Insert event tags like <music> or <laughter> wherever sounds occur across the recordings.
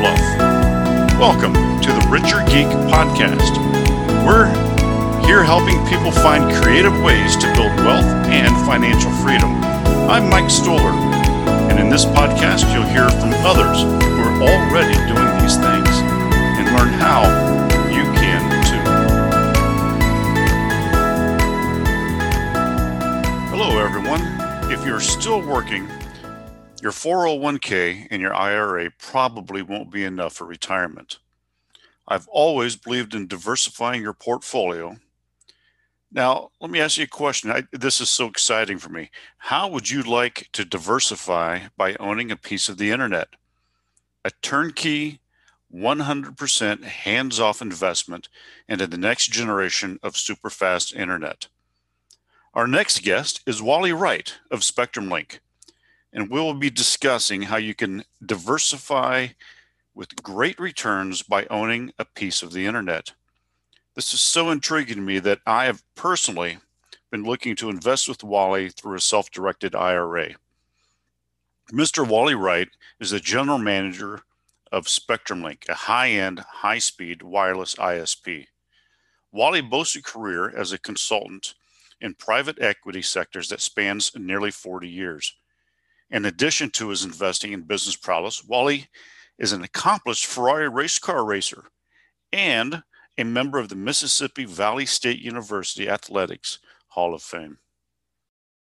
fluff, welcome to the Richer Geek Podcast. We're here helping people find creative ways to build wealth and financial freedom. I'm Mike Stoller, and in this podcast, you'll hear from others who are already doing these things and learn how you can too. Hello, everyone. If you're still working, your 401k and your IRA probably won't be enough for retirement. I've always believed in diversifying your portfolio now, let me ask you a question. I, this is so exciting for me. How would you like to diversify by owning a piece of the internet? A turnkey, 100% hands off investment into the next generation of super fast internet. Our next guest is Wally Wright of SpectrumLink, and we'll be discussing how you can diversify with great returns by owning a piece of the internet. This is so intriguing to me that I have personally been looking to invest with Wally through a self directed IRA. Mr. Wally Wright is the general manager of SpectrumLink, a high end, high speed wireless ISP. Wally boasts a career as a consultant in private equity sectors that spans nearly 40 years. In addition to his investing in business prowess, Wally is an accomplished Ferrari race car racer and a member of the Mississippi Valley State University Athletics Hall of Fame.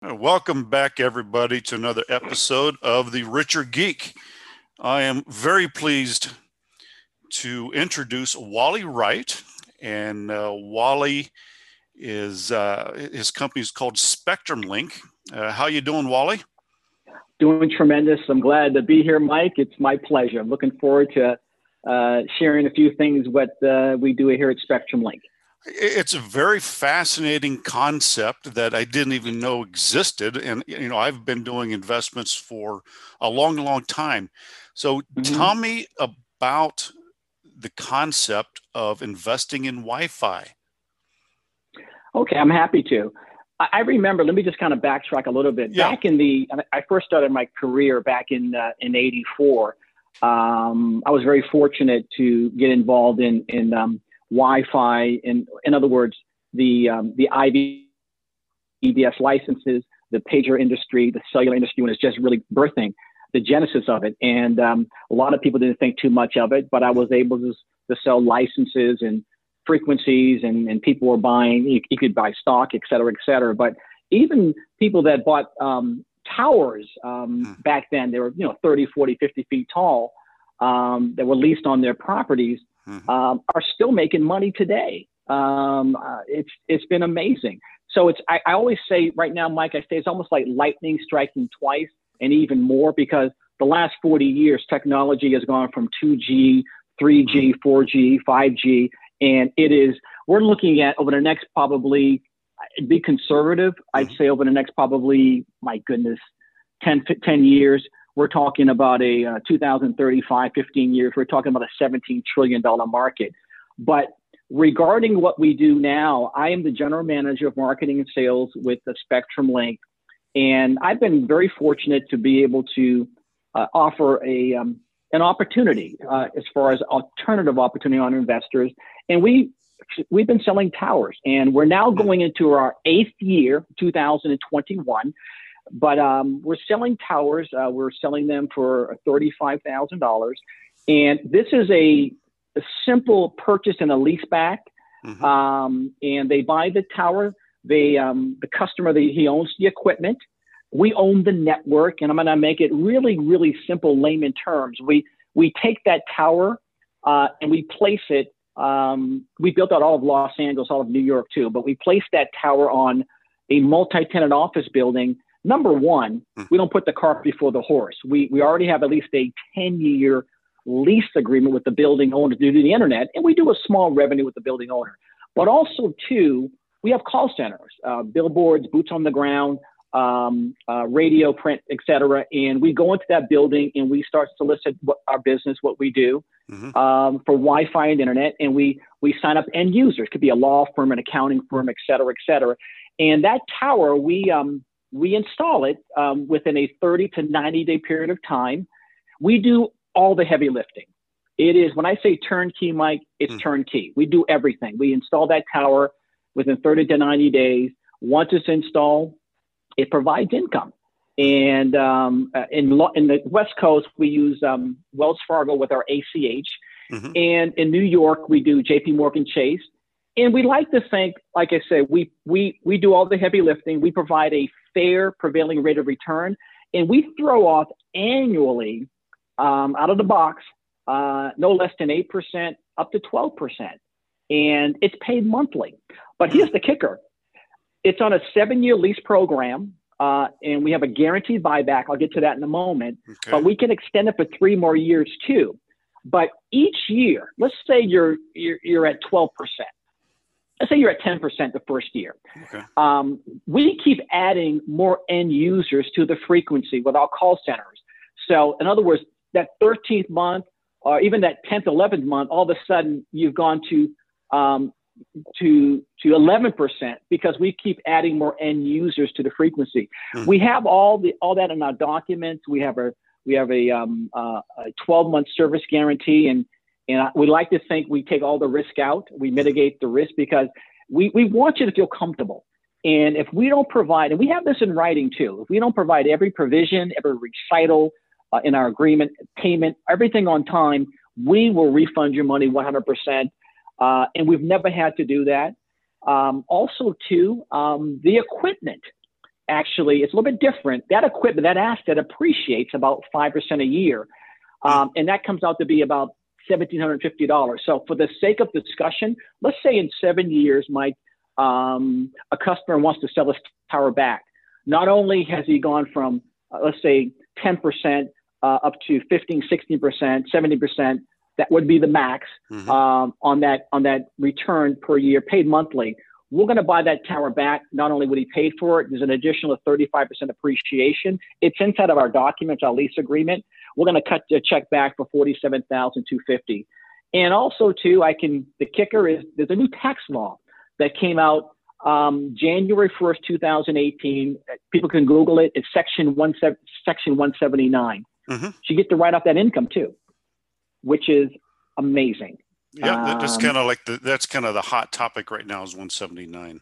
Uh, welcome back, everybody, to another episode of The Richer Geek. I am very pleased to introduce Wally Wright. And uh, Wally is, uh, his company is called SpectrumLink. Uh, how you doing, Wally? Doing tremendous. I'm glad to be here, Mike. It's my pleasure. I'm looking forward to uh, sharing a few things what uh, we do here at SpectrumLink. It's a very fascinating concept that I didn't even know existed, and you know I've been doing investments for a long, long time. So mm-hmm. tell me about the concept of investing in Wi-Fi. Okay, I'm happy to. I remember. Let me just kind of backtrack a little bit. Yeah. Back in the, I first started my career back in uh, in '84 um, I was very fortunate to get involved in in um, Wi-Fi. In in other words, the um, the IVDS licenses, the pager industry, the cellular industry, when it's just really birthing the genesis of it. And um, a lot of people didn't think too much of it, but I was able to, to sell licenses and frequencies, and, and people were buying. You, you could buy stock, et cetera, et cetera. But even people that bought um, towers um, mm. back then. They were, you know, 30, 40, 50 feet tall um, that were leased on their properties mm-hmm. um, are still making money today. Um, uh, it's, it's been amazing. So it's, I, I always say right now, Mike, I say it's almost like lightning striking twice and even more because the last 40 years, technology has gone from 2G, 3G, 4G, 5G, and it is, we're looking at over the next probably be conservative. I'd mm-hmm. say over the next probably, my goodness, 10, 10 years, we're talking about a uh, 2035, 15 years, we're talking about a $17 trillion market. But regarding what we do now, I am the general manager of marketing and sales with the Spectrum Link. And I've been very fortunate to be able to uh, offer a, um, an opportunity uh, as far as alternative opportunity on investors. And we we've been selling towers and we're now going into our eighth year, 2021. But um, we're selling towers. Uh, we're selling them for $35,000. And this is a, a, simple purchase and a lease back. Mm-hmm. Um, and they buy the tower. They, um, the customer, they, he owns the equipment. We own the network. And I'm going to make it really, really simple, layman terms. We, we take that tower uh, and we place it um, we built out all of Los Angeles, all of New York too, but we placed that tower on a multi-tenant office building. Number one, mm. we don't put the cart before the horse. We we already have at least a 10-year lease agreement with the building owner due to the internet, and we do a small revenue with the building owner. But also, too, we have call centers, uh, billboards, boots on the ground, um, uh, radio, print, etc. And we go into that building and we start to solicit what our business, what we do mm-hmm. um, for Wi-Fi and internet, and we we sign up end users. It Could be a law firm, an accounting firm, etc., etc. And that tower, we um, we install it um, within a 30 to 90 day period of time. We do all the heavy lifting. It is when I say turnkey, Mike, it's mm. turnkey. We do everything. We install that tower within 30 to 90 days. Once it's installed, it provides income. And um, uh, in, in the West Coast, we use um, Wells Fargo with our ACH. Mm-hmm. And in New York, we do JP Morgan Chase. And we like to think, like I said, we, we, we do all the heavy lifting. We provide a fair prevailing rate of return. And we throw off annually um, out of the box uh, no less than 8% up to 12%. And it's paid monthly. But here's the kicker it's on a seven year lease program. Uh, and we have a guaranteed buyback. I'll get to that in a moment. Okay. But we can extend it for three more years too. But each year, let's say you're you're, you're at 12%. Let's say you're at 10% the first year. Okay. Um, we keep adding more end users to the frequency with our call centers. So, in other words, that 13th month or even that 10th, 11th month, all of a sudden you've gone to um, to to 11% because we keep adding more end users to the frequency. Mm. We have all the all that in our documents. We have a we have a, um, uh, a 12 month service guarantee, and and we like to think we take all the risk out. We mitigate the risk because we we want you to feel comfortable. And if we don't provide, and we have this in writing too, if we don't provide every provision, every recital uh, in our agreement, payment, everything on time, we will refund your money 100%. Uh, and we've never had to do that. Um, also, too, um, the equipment actually it's a little bit different. That equipment, that asset appreciates about 5% a year. Um, and that comes out to be about $1,750. So, for the sake of discussion, let's say in seven years, Mike, um, a customer wants to sell his tower back. Not only has he gone from, uh, let's say, 10% uh, up to 15, 16%, 70%, that would be the max mm-hmm. um, on that on that return per year, paid monthly. We're going to buy that tower back. Not only would he paid for it, there's an additional 35% appreciation. It's inside of our documents, our lease agreement. We're going to cut the check back for 47,250. And also, too, I can. The kicker is there's a new tax law that came out um, January 1st, 2018. People can Google it. It's Section one Section 179. Mm-hmm. So you get to write off that income too which is amazing. Yeah, that's um, kind of like the that's kind of the hot topic right now is 179.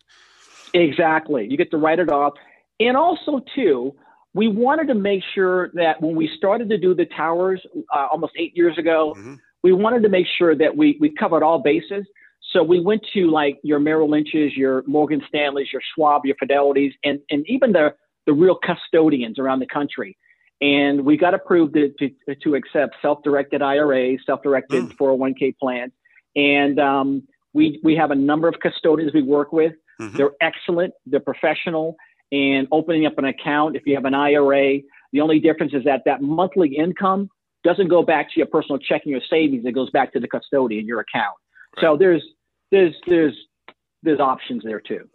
Exactly. You get to write it off. And also too, we wanted to make sure that when we started to do the towers uh, almost eight years ago, mm-hmm. we wanted to make sure that we we covered all bases. So we went to like your Merrill Lynch's, your Morgan Stanley's, your Schwab, your Fidelities, and and even the the real custodians around the country. And we got approved to, to, to accept self-directed IRAs, self-directed mm. 401k plans. And um, we, we have a number of custodians we work with. Mm-hmm. They're excellent. They're professional. And opening up an account, if you have an IRA, the only difference is that that monthly income doesn't go back to your personal checking or savings. It goes back to the custodian, your account. Right. So there's, there's, there's, there's options there too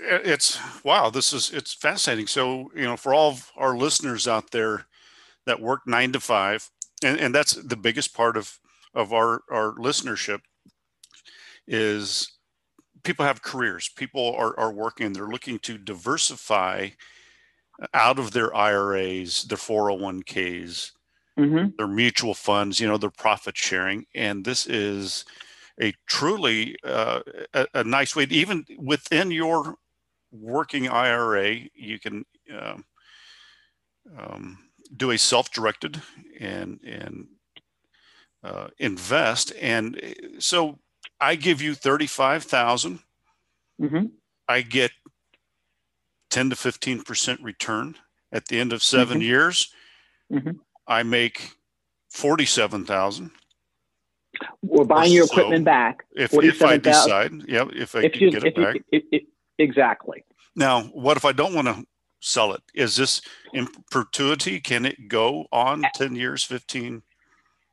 it's wow this is it's fascinating. So you know for all of our listeners out there that work nine to five and, and that's the biggest part of of our our listenership is people have careers. People are, are working. They're looking to diversify out of their iras their 401ks mm-hmm. their mutual funds you know their profit sharing. And this is a truly uh, a, a, nice way, to, even within your working IRA, you can um, um, do a self-directed and and uh, invest. And uh, so I give you thirty-five thousand. Mm-hmm. I get ten to fifteen percent return at the end of 7 mm-hmm. years. Mm-hmm. I make forty-seven thousand. We're buying your equipment so back. If, if I decide, yeah, if I if you, get it back. If, if, exactly. Now, what if I don't want to sell it? Is this in perpetuity? Can it go on 10 years, 15?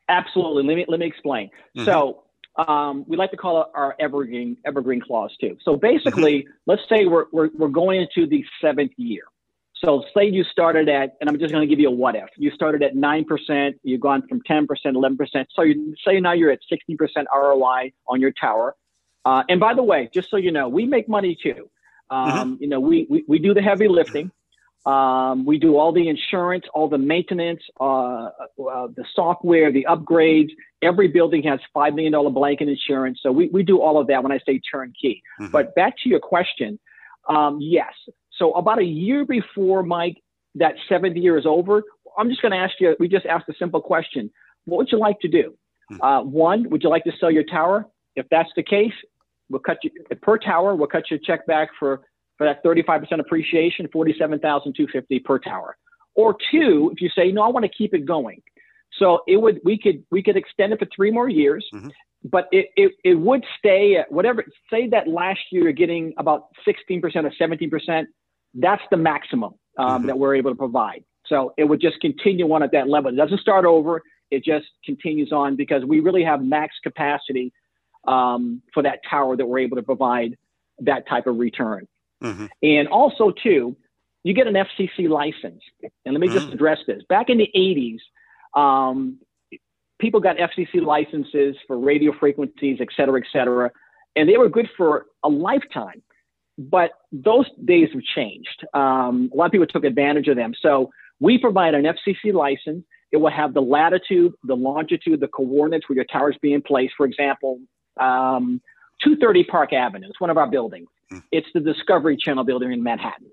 Absolutely. Let me let me explain. Mm-hmm. So um, we like to call it our evergreen evergreen clause too. So basically, mm-hmm. let's say we're, we're we're going into the seventh year. So say you started at, and I'm just going to give you a what if. You started at nine percent, you've gone from ten percent, eleven percent. So you say now you're at sixty percent ROI on your tower. Uh, and by the way, just so you know, we make money too. Um, mm-hmm. You know, we, we we do the heavy lifting. Um, we do all the insurance, all the maintenance, uh, uh, the software, the upgrades. Every building has $5 million blanket insurance. So we, we do all of that when I say turnkey. Mm-hmm. But back to your question um, yes. So about a year before, Mike, that seventh year is over, I'm just going to ask you, we just asked a simple question. What would you like to do? Mm-hmm. Uh, one, would you like to sell your tower? If that's the case, we'll cut you per tower, we'll cut you a check back for for that 35% appreciation, 47,250 per tower. Or two, if you say, no, I want to keep it going. So it would, we could, we could extend it for three more years, mm-hmm. but it, it, it would stay at whatever, say that last year you're getting about 16% or 17%. That's the maximum um, mm-hmm. that we're able to provide. So it would just continue on at that level. It doesn't start over. It just continues on because we really have max capacity um, for that tower that we're able to provide that type of return. Mm-hmm. And also, too, you get an FCC license. And let me just mm-hmm. address this. Back in the 80s, um, people got FCC licenses for radio frequencies, et cetera, et cetera, and they were good for a lifetime. But those days have changed. Um, a lot of people took advantage of them. So we provide an FCC license. It will have the latitude, the longitude, the coordinates where your tower is being placed. For example, um, 230 Park Avenue. It's one of our buildings. Mm. It's the Discovery Channel building in Manhattan.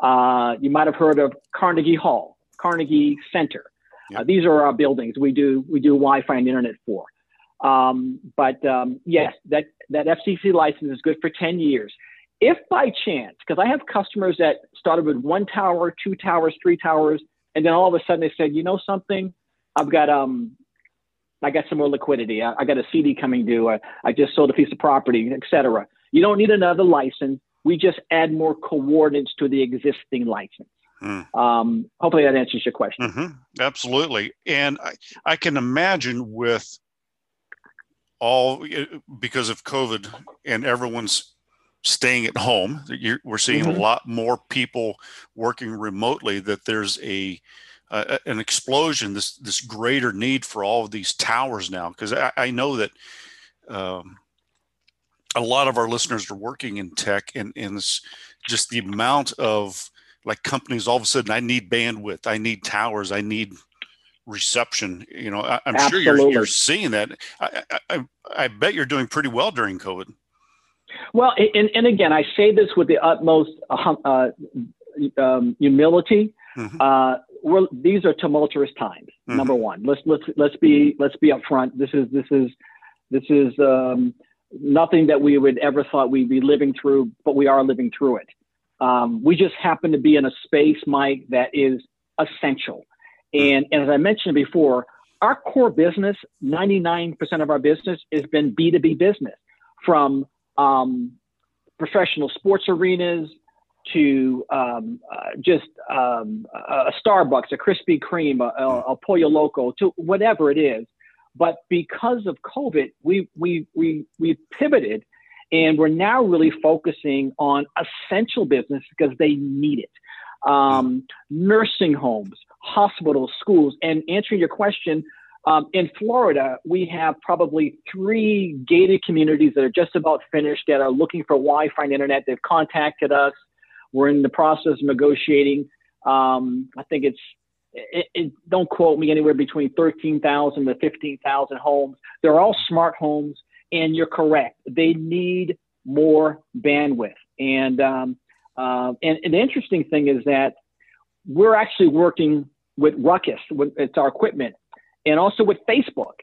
Uh, you might have heard of Carnegie Hall, Carnegie Center. Yep. Uh, these are our buildings we do we do Wi-Fi and internet for. Um, but um, yes, that that FCC license is good for 10 years. If by chance, because I have customers that started with one tower, two towers, three towers, and then all of a sudden they said, you know something, I've got um, I got some more liquidity. I, I got a CD coming due. I, I just sold a piece of property, etc. You don't need another license. We just add more coordinates to the existing license. Mm. Um, hopefully that answers your question. Mm-hmm. Absolutely. And I, I can imagine with all because of COVID and everyone's staying at home, we're seeing mm-hmm. a lot more people working remotely, that there's a uh, an explosion, this this greater need for all of these towers now. Because I, I, know that um, a lot of our listeners are working in tech and, and just the amount of like companies all of a sudden i need bandwidth i need towers i need reception you know I, am sure you're, you're seeing that I, I, I bet you're doing pretty well during covid well and, and again i say this with the utmost uh, uh um, humility mm-hmm. uh, we're, these are tumultuous times mm-hmm. number one let's let's let's be let's be upfront this is this is this is um, nothing that we would ever thought we'd be living through, but we are living through it. Um, we just happen to be in a space, Mike, that is essential. And, and as I mentioned before, our core business, 99% of our business has been B2B business from um, professional sports arenas to um, uh, just um, a Starbucks, a Krispy Kreme, a, a Pollo Loco, to whatever it is. But because of COVID, we we we we pivoted, and we're now really focusing on essential business because they need it. Um, nursing homes, hospitals, schools, and answering your question. Um, in Florida, we have probably three gated communities that are just about finished that are looking for Wi-Fi and internet. They've contacted us. We're in the process of negotiating. Um, I think it's it, it, don't quote me anywhere between 13,000 to 15,000 homes. They're all smart homes, and you're correct. They need more bandwidth. And, um, uh, and, and the interesting thing is that we're actually working with Ruckus, with, it's our equipment, and also with Facebook.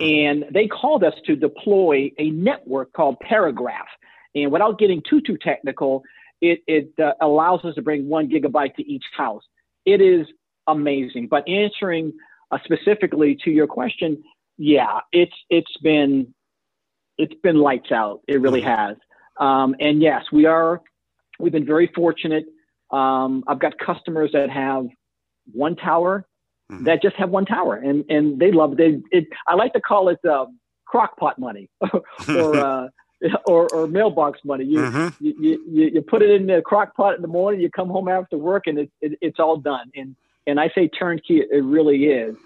And they called us to deploy a network called Terragraph. And without getting too, too technical, it, it uh, allows us to bring one gigabyte to each house. It is amazing. But answering uh, specifically to your question, yeah, it's it's been it's been lights out. It really mm-hmm. has. Um, and yes, we are. We've been very fortunate. Um, I've got customers that have one tower, mm-hmm. that just have one tower, and and they love it. it I like to call it <laughs> <laughs> uh, crockpot money, or uh, <laughs> or, or mailbox money. You, mm-hmm. you, you, you put it in the crock pot in the morning, you come home after work and it, it, it's all done. And, and I say turnkey, it really is.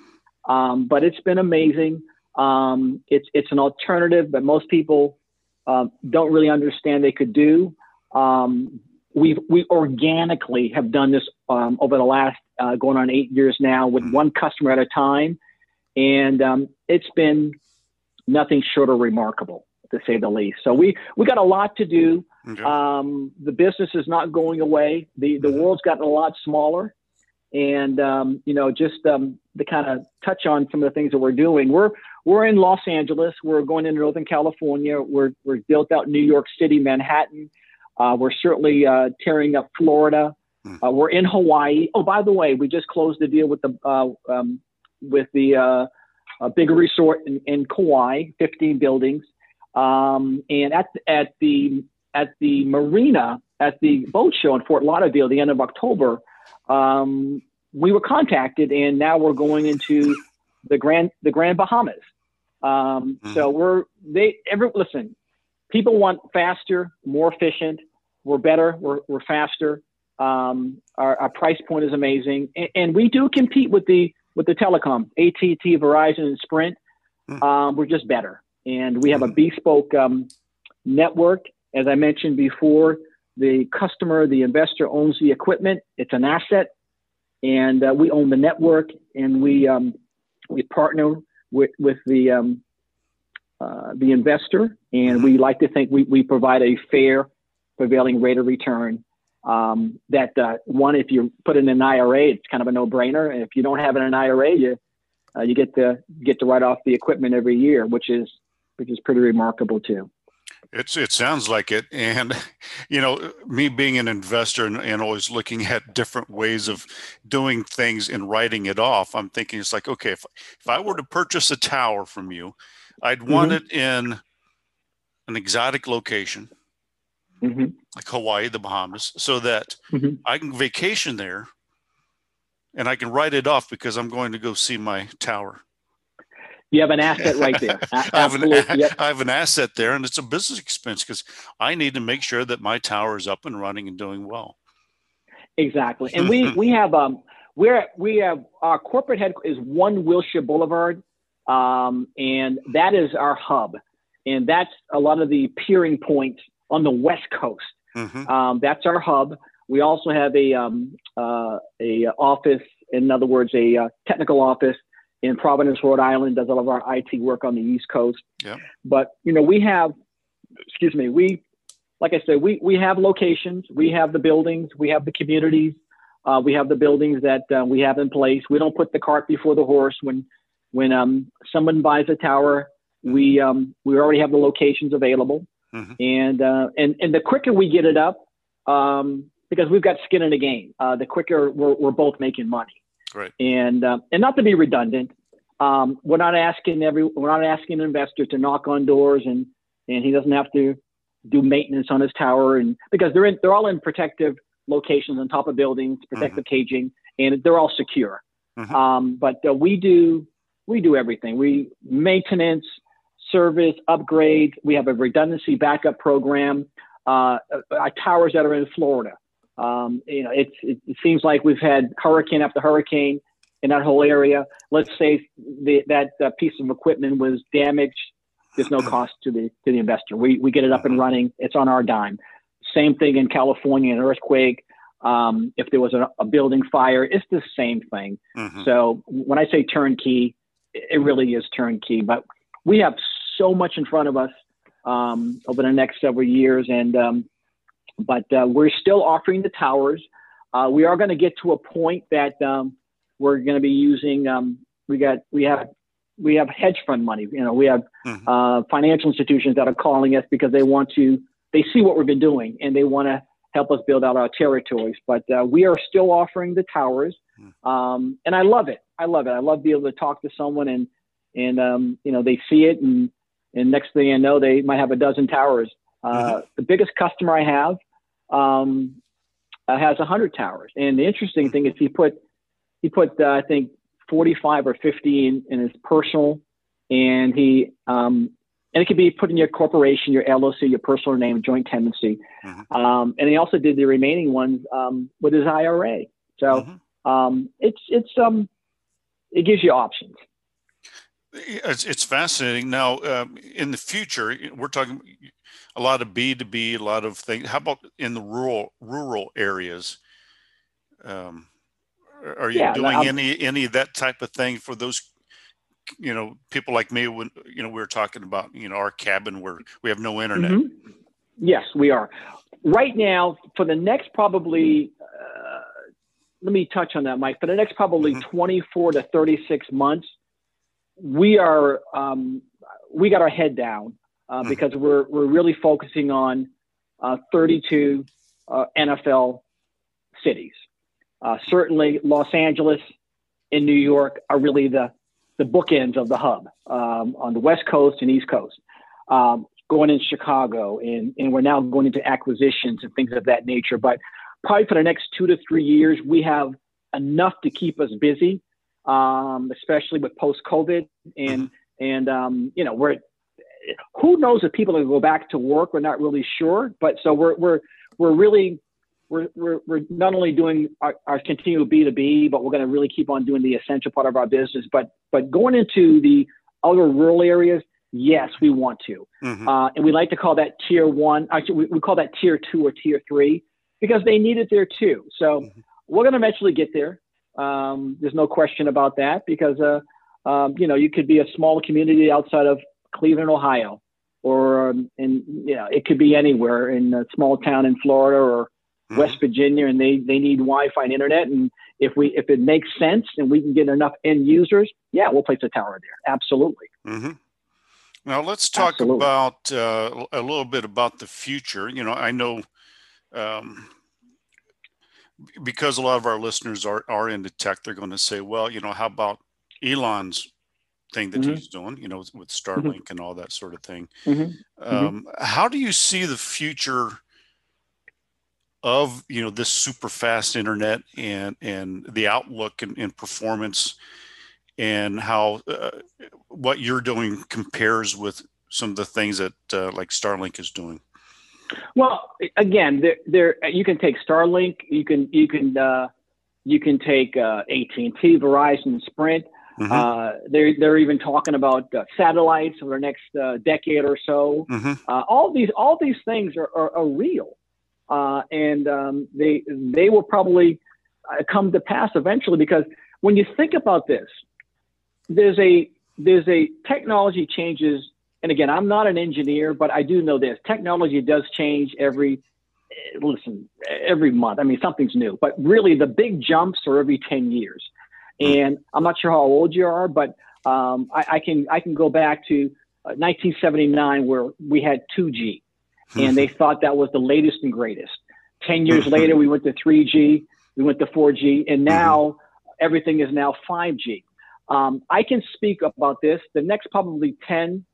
Um, but it's been amazing. Um, it's, it's an alternative that most people um, don't really understand they could do. Um, we've, we organically have done this um, over the last uh, going on eight years now with mm-hmm. one customer at a time. And um, it's been nothing short of remarkable to say the least. So we we got a lot to do. Okay. Um, the business is not going away. The the mm-hmm. world's gotten a lot smaller, and um, you know just um, to kind of touch on some of the things that we're doing. We're we're in Los Angeles. We're going into Northern California. We're we're built out New York City, Manhattan. Uh, we're certainly uh, tearing up Florida. Hmm. Uh, we're in Hawaii. Oh, by the way, we just closed the deal with the uh, um, with the uh, big resort in, in Kauai, 15 buildings. Um, and at at the at the marina at the boat show in Fort Lauderdale, the end of October, um, we were contacted, and now we're going into the Grand the Grand Bahamas. Um, mm-hmm. So we're they every listen. People want faster, more efficient. We're better. We're we're faster. Um, our, our, price point is amazing, and, and, we do compete with the with the telecom, AT&T, Verizon, and Sprint. Mm-hmm. Um, we're just better and we have a bespoke um, network. As I mentioned before, the customer, the investor owns the equipment. It's an asset, and uh, we own the network, and we um, we partner with with the um, uh, the investor, and we like to think we, we provide a fair, prevailing rate of return. Um, that uh, one, if you put in an IRA, it's kind of a no-brainer. And if you don't have an IRA, you uh, you get to get to write off the equipment every year, which is which is pretty remarkable too. It's it sounds like it, and you know, me being an investor and, and, always looking <laughs> at different ways of doing things and writing it off, I'm thinking it's like, okay, if if I were to purchase a tower from you, I'd want mm-hmm. it in an exotic location, mm-hmm. like Hawaii, the Bahamas, so that mm-hmm. I can vacation there, and I can write it off because I'm going to go see my tower. You have an asset right there. <laughs> I, have an, yep. I have an asset there, and it's a business expense because I need to make sure that my tower is up and running and doing well. Exactly, and we <laughs> we have um we're we have our corporate head is one Wilshire Boulevard, um, and that is our hub, and that's a lot of the peering points on the West Coast. Mm-hmm. Um, that's our hub. We also have a um, uh, a office, in other words, a uh, technical office in Providence, Rhode Island, does all of our IT work on the East Coast. Yeah. But you know, we have, excuse me, we, like I said, we we have locations, we have the buildings, we have the communities, uh, we have the buildings that uh, we have in place. We don't put the cart before the horse. When when um, someone buys a tower, we um, we already have the locations available, mm-hmm. and uh, and and the quicker we get it up, um, because we've got skin in the game, uh, the quicker we're, we're both making money. Right. And uh, and not to be redundant, um, we're not asking every we're not asking an investor to knock on doors and and he doesn't have to do maintenance on his tower and because they're in they're all in protective locations on top of buildings, protective mm-hmm. caging, and they're all secure. Mm-hmm. Um, but uh, we do we do everything. We maintenance, service, upgrades. We have a redundancy backup program. Uh, our towers that are in Florida. Um, you know, it, it seems like we've had hurricane after hurricane in that whole area. Let's say the, that uh, piece of equipment was damaged. There's no cost to the to the investor. We we get it up and running. It's on our dime. Same thing in California, an earthquake. Um, if there was a, a, building fire, it's the same thing. Mm-hmm. So when I say turnkey, it really is turnkey. But we have so much in front of us um, over the next several years, and um, but uh, we're still offering the towers. Uh, we are going to get to a point that um, we're going to be using. Um, we got we have we have hedge fund money. You know, we have mm-hmm. uh, financial institutions that are calling us because they want to. They see what we've been doing and they want to help us build out our territories. But uh, we are still offering the towers, mm-hmm. um, and I love it. I love it. I love being able to talk to someone and and um, you know they see it and and next thing I know they might have a dozen towers uh, mm-hmm. The biggest customer I have um, uh, has 100 towers. And the interesting thing is he put, he put uh, I think, 45 or 50 in, in his personal, and he um, and it could be put in your corporation, your LLC, your personal name, joint tenancy. Mm-hmm. Um, and he also did the remaining ones um, with his IRA. So mm-hmm. um, it's it's um it gives you options. It's, it's fascinating. Now, um, in the future, we're talking a lot of B two B, a lot of things. How about in the rural rural areas? Um, are you yeah, doing any any of that type of thing for those you know people like me when you know we were talking about you know our cabin where we have no internet mm-hmm. yes we are right now for the next probably uh, let me touch on that mike for the next probably mm-hmm. 24 to 36 months we are um, we got our head down uh, mm-hmm. because we're we're really focusing on uh, 32 uh, nfl cities uh, certainly los angeles and new york are really the the bookends of the hub um, on the West Coast and East Coast, um, going in Chicago, and, and we're now going into acquisitions and things of that nature. But probably for the next two to three years, we have enough to keep us busy, um, especially with post COVID. And, and um, you know, we're, who knows if people will go back to work? We're not really sure. But so we're, we're, we're really we're, we're, we're not only doing our, our continual B2B, but we're going to really keep on doing the essential part of our business. But, but going into the other rural areas, yes, we want to. Mm-hmm. Uh, and we like to call that tier one. Actually, we, we, call that tier two or tier three because they need it there too. So mm-hmm. we're going to eventually get there. Um, there's no question about that because, uh, um, you know, you could be a small community outside of Cleveland, Ohio, or um, in, you know, it could be anywhere in a small town in Florida or mm-hmm. West Virginia, and they they need Wi-Fi and internet. And if we if it makes sense and we can get enough end users, yeah, we'll place a tower there. Absolutely. Mm-hmm. Now let's talk Absolutely. about uh, a little bit about the future. You know, I know um, because a lot of our listeners are are into tech, they're going to say, well, you know, how about Elon's thing that mm-hmm. he's doing, you know, with mm-hmm. Starlink mm-hmm. and all that sort of thing. Mm-hmm. mm-hmm. Um, how do you see the future of you know this super fast internet and and the outlook and, and performance and how uh, what you're doing compares with some of the things that uh, like Starlink is doing. Well, again, there, there you can take Starlink, you can you can uh, you can take uh, AT and T, Verizon, Sprint. Mm-hmm. Uh, they're they're even talking about uh, satellites over the next uh, decade or so. Mm-hmm. Uh, all these all these things are, are, are real uh, and um, they they will probably uh, come to pass eventually because when you think about this, there's a there's a technology changes, and again, I'm not an engineer, but I do know this technology does change every listen every month. I mean, something's new, but really the big jumps are every ten years. And I'm not sure how old you are, but um, I, I, can I can go back to uh, 1979 where we had 2G and they thought that was the latest and greatest. 10 years later, we went to 3G, we went to 4G, and now everything is now 5G. Um, I can speak about this. The next probably 10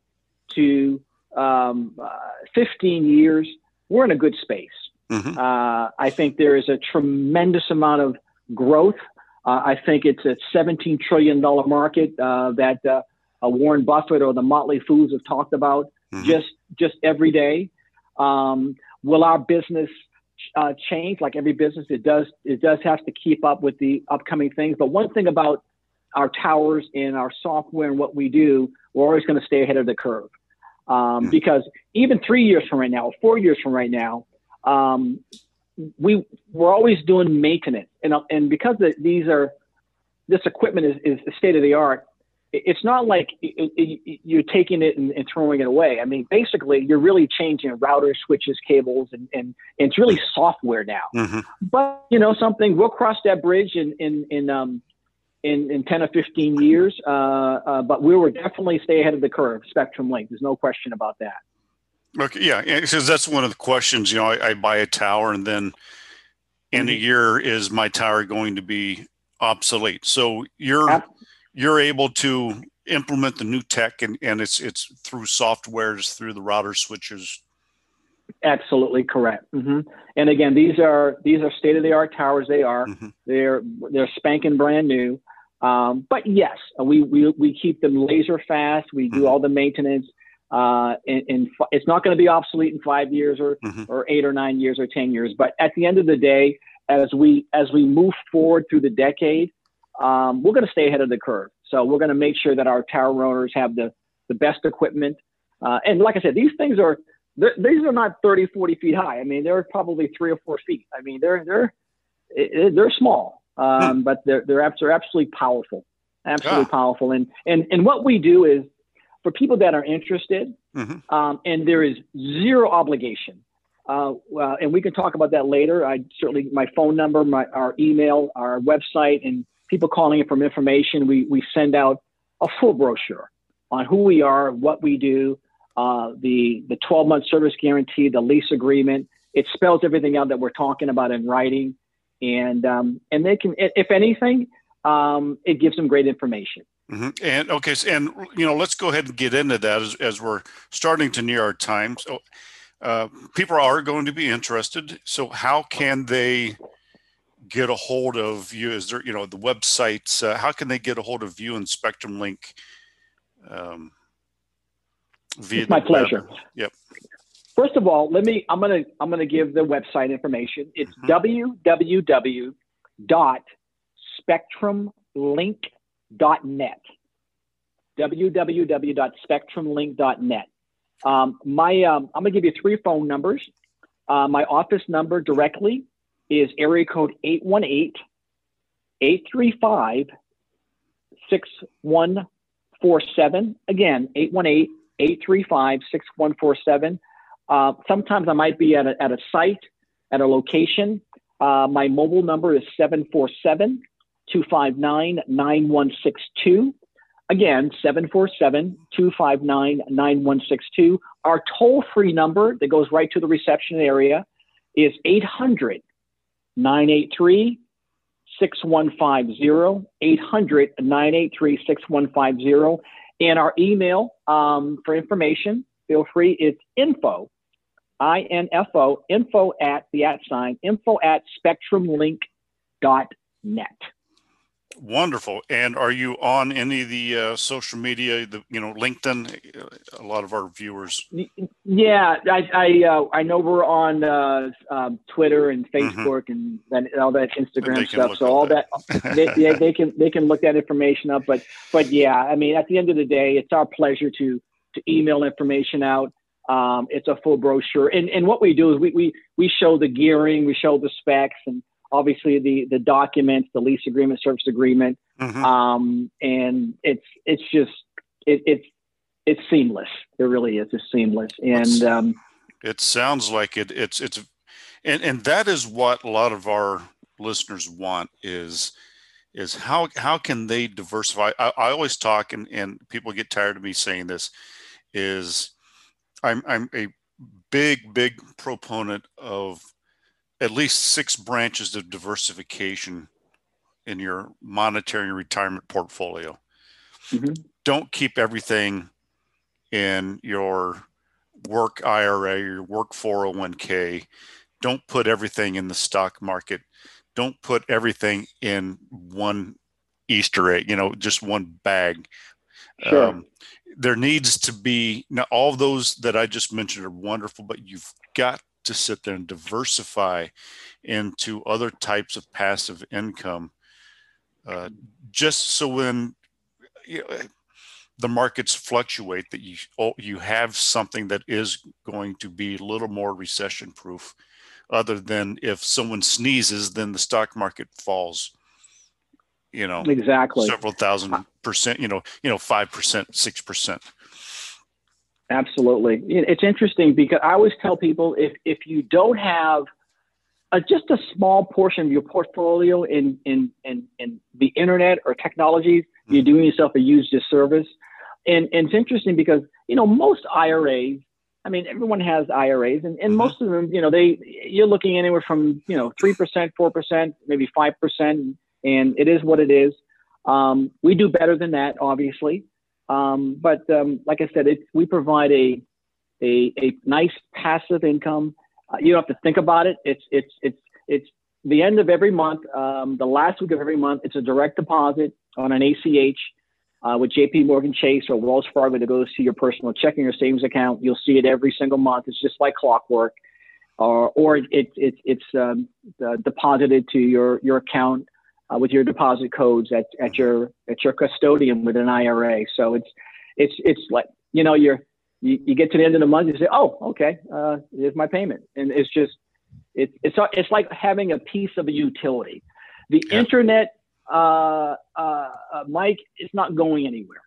to um, uh, 15 years, we're in a good space. Mm-hmm. Uh, I think there is a tremendous amount of growth. Uh, I think it's a $17 trillion market uh, that uh, Warren Buffett or the Motley Fools have talked about mm-hmm. just just every day. Um, will our business uh, change? Like every business, it does. It does have to keep up with the upcoming things. But one thing about our towers and our software and what we do, we're always going to stay ahead of the curve. Um, hmm. because even three years from right now, four years from right now, um, we we're always doing maintenance, and and because the, these are this equipment is, is state of the art it's not like you're taking it and, throwing it away. I mean, basically, you're really changing routers, switches, cables, and, and, and it's really software now. Mm-hmm. But you know, something we'll cross that bridge in in in um, in, in 10 or 15 years. Uh, uh, but we will definitely stay ahead of the curve, Spectrum Link. There's no question about that. Okay, yeah, because that's one of the questions. You know, I, I buy a tower, and then in mm-hmm. a year, is my tower going to be obsolete? So you're you're able to implement the new tech and, and it's it's through softwares through the router switches absolutely correct mm-hmm. and again these are these are state of the art towers they are mm-hmm. they're they're spanking brand new Um, but yes, we, we, we keep them laser fast. We do mm-hmm. all the maintenance. Uh, and, and f- it's not going to be obsolete in five years or, mm-hmm. or eight or nine years or 10 years. But at the end of the day, as we, as we move forward through the decade, um, we're going to stay ahead of the curve. So we're going to make sure that our tower owners have the, the best equipment. Uh, and like I said, these things are, these are not 30, 40 feet high. I mean, they're probably three or four feet. I mean, they're, they're, they're small, um, hmm. but they're, they're, they're absolutely powerful, absolutely yeah. powerful. And, and, and what we do is for people that are interested, mm-hmm. um, and there is zero obligation. Uh, uh, and we can talk about that later. I certainly my phone number, my our email, our website, and people calling in from information. We we send out a full brochure on who we are, what we do, uh, the the 12 month service guarantee, the lease agreement. It spells everything out that we're talking about in writing, and um, and they can, if anything, um, it gives them great information. Mm-hmm. And okay, so, and you know, let's go ahead and get into that as, as we're starting to near our time. So, uh, people are going to be interested. So, how can they get a hold of you? Is there, you know, the websites? Uh, how can they get a hold of you and Spectrum Link? Um, via it's my pleasure. Web? Yep. First of all, let me. I'm gonna. I'm gonna give the website information. It's mm-hmm. www.spectrumlink.com spectrumlink.net. www.spectrumlink.net. Um, my, um, I'm going to give you three phone numbers. Uh, my office number directly is area code 818 835 6147. Again, 818 835 6147. Uh, sometimes I might be at a, at a site, at a location. Uh, my mobile number is 747 259 9162. Again, 747 259 9162. Our toll free number that goes right to the reception area is 800 983 6150. 800 983 6150. And our email um, for information, feel free, it's info, I N F O, info at the at sign, info at spectrumlink.net. Wonderful. And are you on any of the uh, social media? The you know LinkedIn. A lot of our viewers. Yeah, I I, uh, I know we're on uh, um, Twitter and mm-hmm. Facebook mm-hmm. and, and all that Instagram stuff. So all that, that they, they, they can they can look that information up. But but yeah, I mean, at the end of the day, it's our pleasure to to email information out. Um, it's a full brochure, and and what we do is we we we show the gearing, we show the specs, and obviously the the documents, the lease agreement, service agreement, mm-hmm. um, and it's it's just it, it's it's seamless. It really is. It's seamless, and um, it sounds like it. It's it's and and that is what a lot of our listeners want is is how how can they diversify? I, I always talk, and and people get tired of me saying this. Is I'm I'm a big big proponent of at least six branches of diversification in your monetary retirement portfolio. Mm-hmm. Don't keep everything in your work IRA, your work 401k. Don't put everything in the stock market. Don't put everything in one Easter egg, you know, just one bag. Sure. Um, there needs to be now all those that I just mentioned are wonderful, but you've got to sit there and diversify into other types of passive income uh, just so when you know, the markets fluctuate that you oh, you have something that is going to be a little more recession proof other than if someone sneezes then the stock market falls you know exactly. several thousand percent you know you know 5% 6% Absolutely. It's interesting because I always tell people if, if you don't have a, just a small portion of your portfolio in, in, in, in the internet or technologies, mm-hmm. you're doing yourself a huge disservice. And, and it's interesting because, you know, most IRAs, I mean, everyone has IRAs and, and mm-hmm. most of them, you know, they, you're looking anywhere from, you know, 3%, 4%, maybe 5%. And it is what it is. Um, we do better than that, obviously. Um, but um, like I said, it, we provide a, a, a nice passive income. Uh, you don't have to think about it. It's it's it's it's the end of every month, um, the last week of every month. It's a direct deposit. on an ACH uh, with JP Morgan Chase or Wells Fargo to go to your personal checking or savings account. You'll see it every single month. It's just like clockwork. Or, or it, it, it it's um, uh, deposited to your, your account uh, with your deposit codes at, at your at your custodian with an IRA. So it's it's it's like you know you're you, you get to the end of the month and say, oh okay, uh, here's my payment, and it's just it's it's it's like having a piece of a utility. The yeah. internet, uh, uh, uh Mike, is not going anywhere.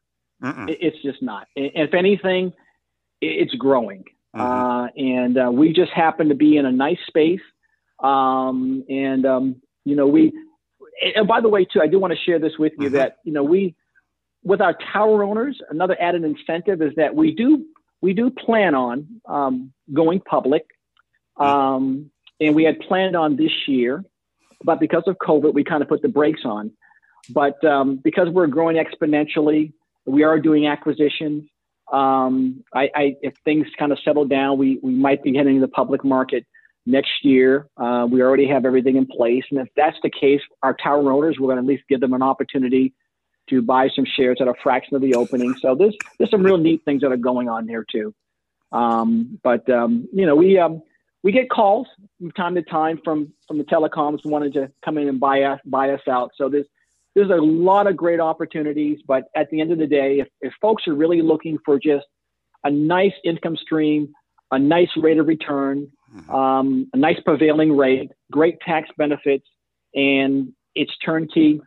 It, it's just not. And if anything, it's growing. Mm-hmm. Uh, and uh, we just happen to be in a nice space. Um, and um, you know we and by the way, too, I do want to share this with you mm-hmm. that you know we, with our tower owners, another added incentive is that we do we do plan on um, going public, mm-hmm. um, and we had planned on this year, but because of COVID, we kind of put the brakes on. But um, because we're growing exponentially, we are doing acquisitions. Um, I, I, if things kind of settle down, we we might be heading to the public market next year. Uh, we already have everything in place. And if that's the case, our tower owners, we're going to at least give them an opportunity to buy some shares at a fraction of the opening. So there's, there's some real neat things that are going on there too. Um, but, um, you know, we, um, we get calls from time to time from, from the telecoms wanting to come in and buy us, buy us out. So there's, there's a lot of great opportunities, but at the end of the day, if, if folks are really looking for just a nice income stream, a nice rate of return, mm-hmm. um, a nice prevailing rate, great tax benefits, and it's turnkey.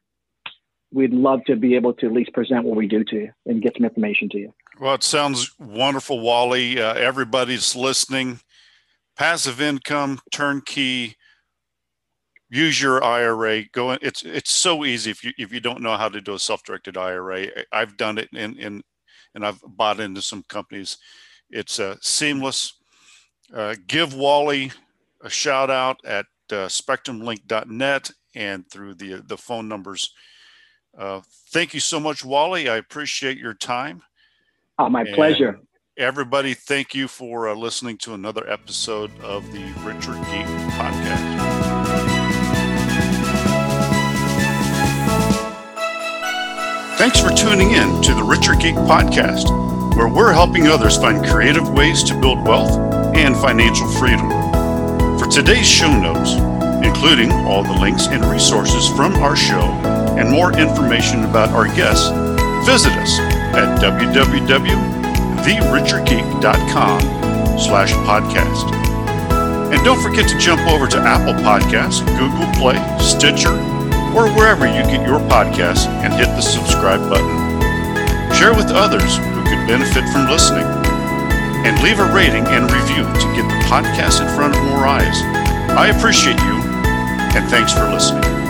We'd love to be able to at least present what we do to you and get some information to you. Well, it sounds wonderful, Wally. Uh, everybody's listening. Passive income, turnkey. Use your IRA. Go in. It's it's so easy if you if you don't know how to do a self-directed IRA. I've done it in in and I've bought into some companies. It's uh, seamless uh, give Wally a shout out at uh, spectrumlink.net and through the the phone numbers. Uh, thank you so much, Wally. I appreciate your time. Oh, my and pleasure. Everybody, thank you for uh, listening to another episode of the Richer Geek podcast. Thanks for tuning in to the Richer Geek podcast, where we're helping others find creative ways to build wealth and financial freedom. For today's show notes, including all the links and resources from our show and more information about our guests, visit us at www.therichergeek.com slash podcast. And don't forget to jump over to Apple Podcasts, Google Play, Stitcher, or wherever you get your podcasts and hit the subscribe button. Share with others who could benefit from listening and leave a rating and review to get the podcast in front of more eyes. I appreciate you, and thanks for listening.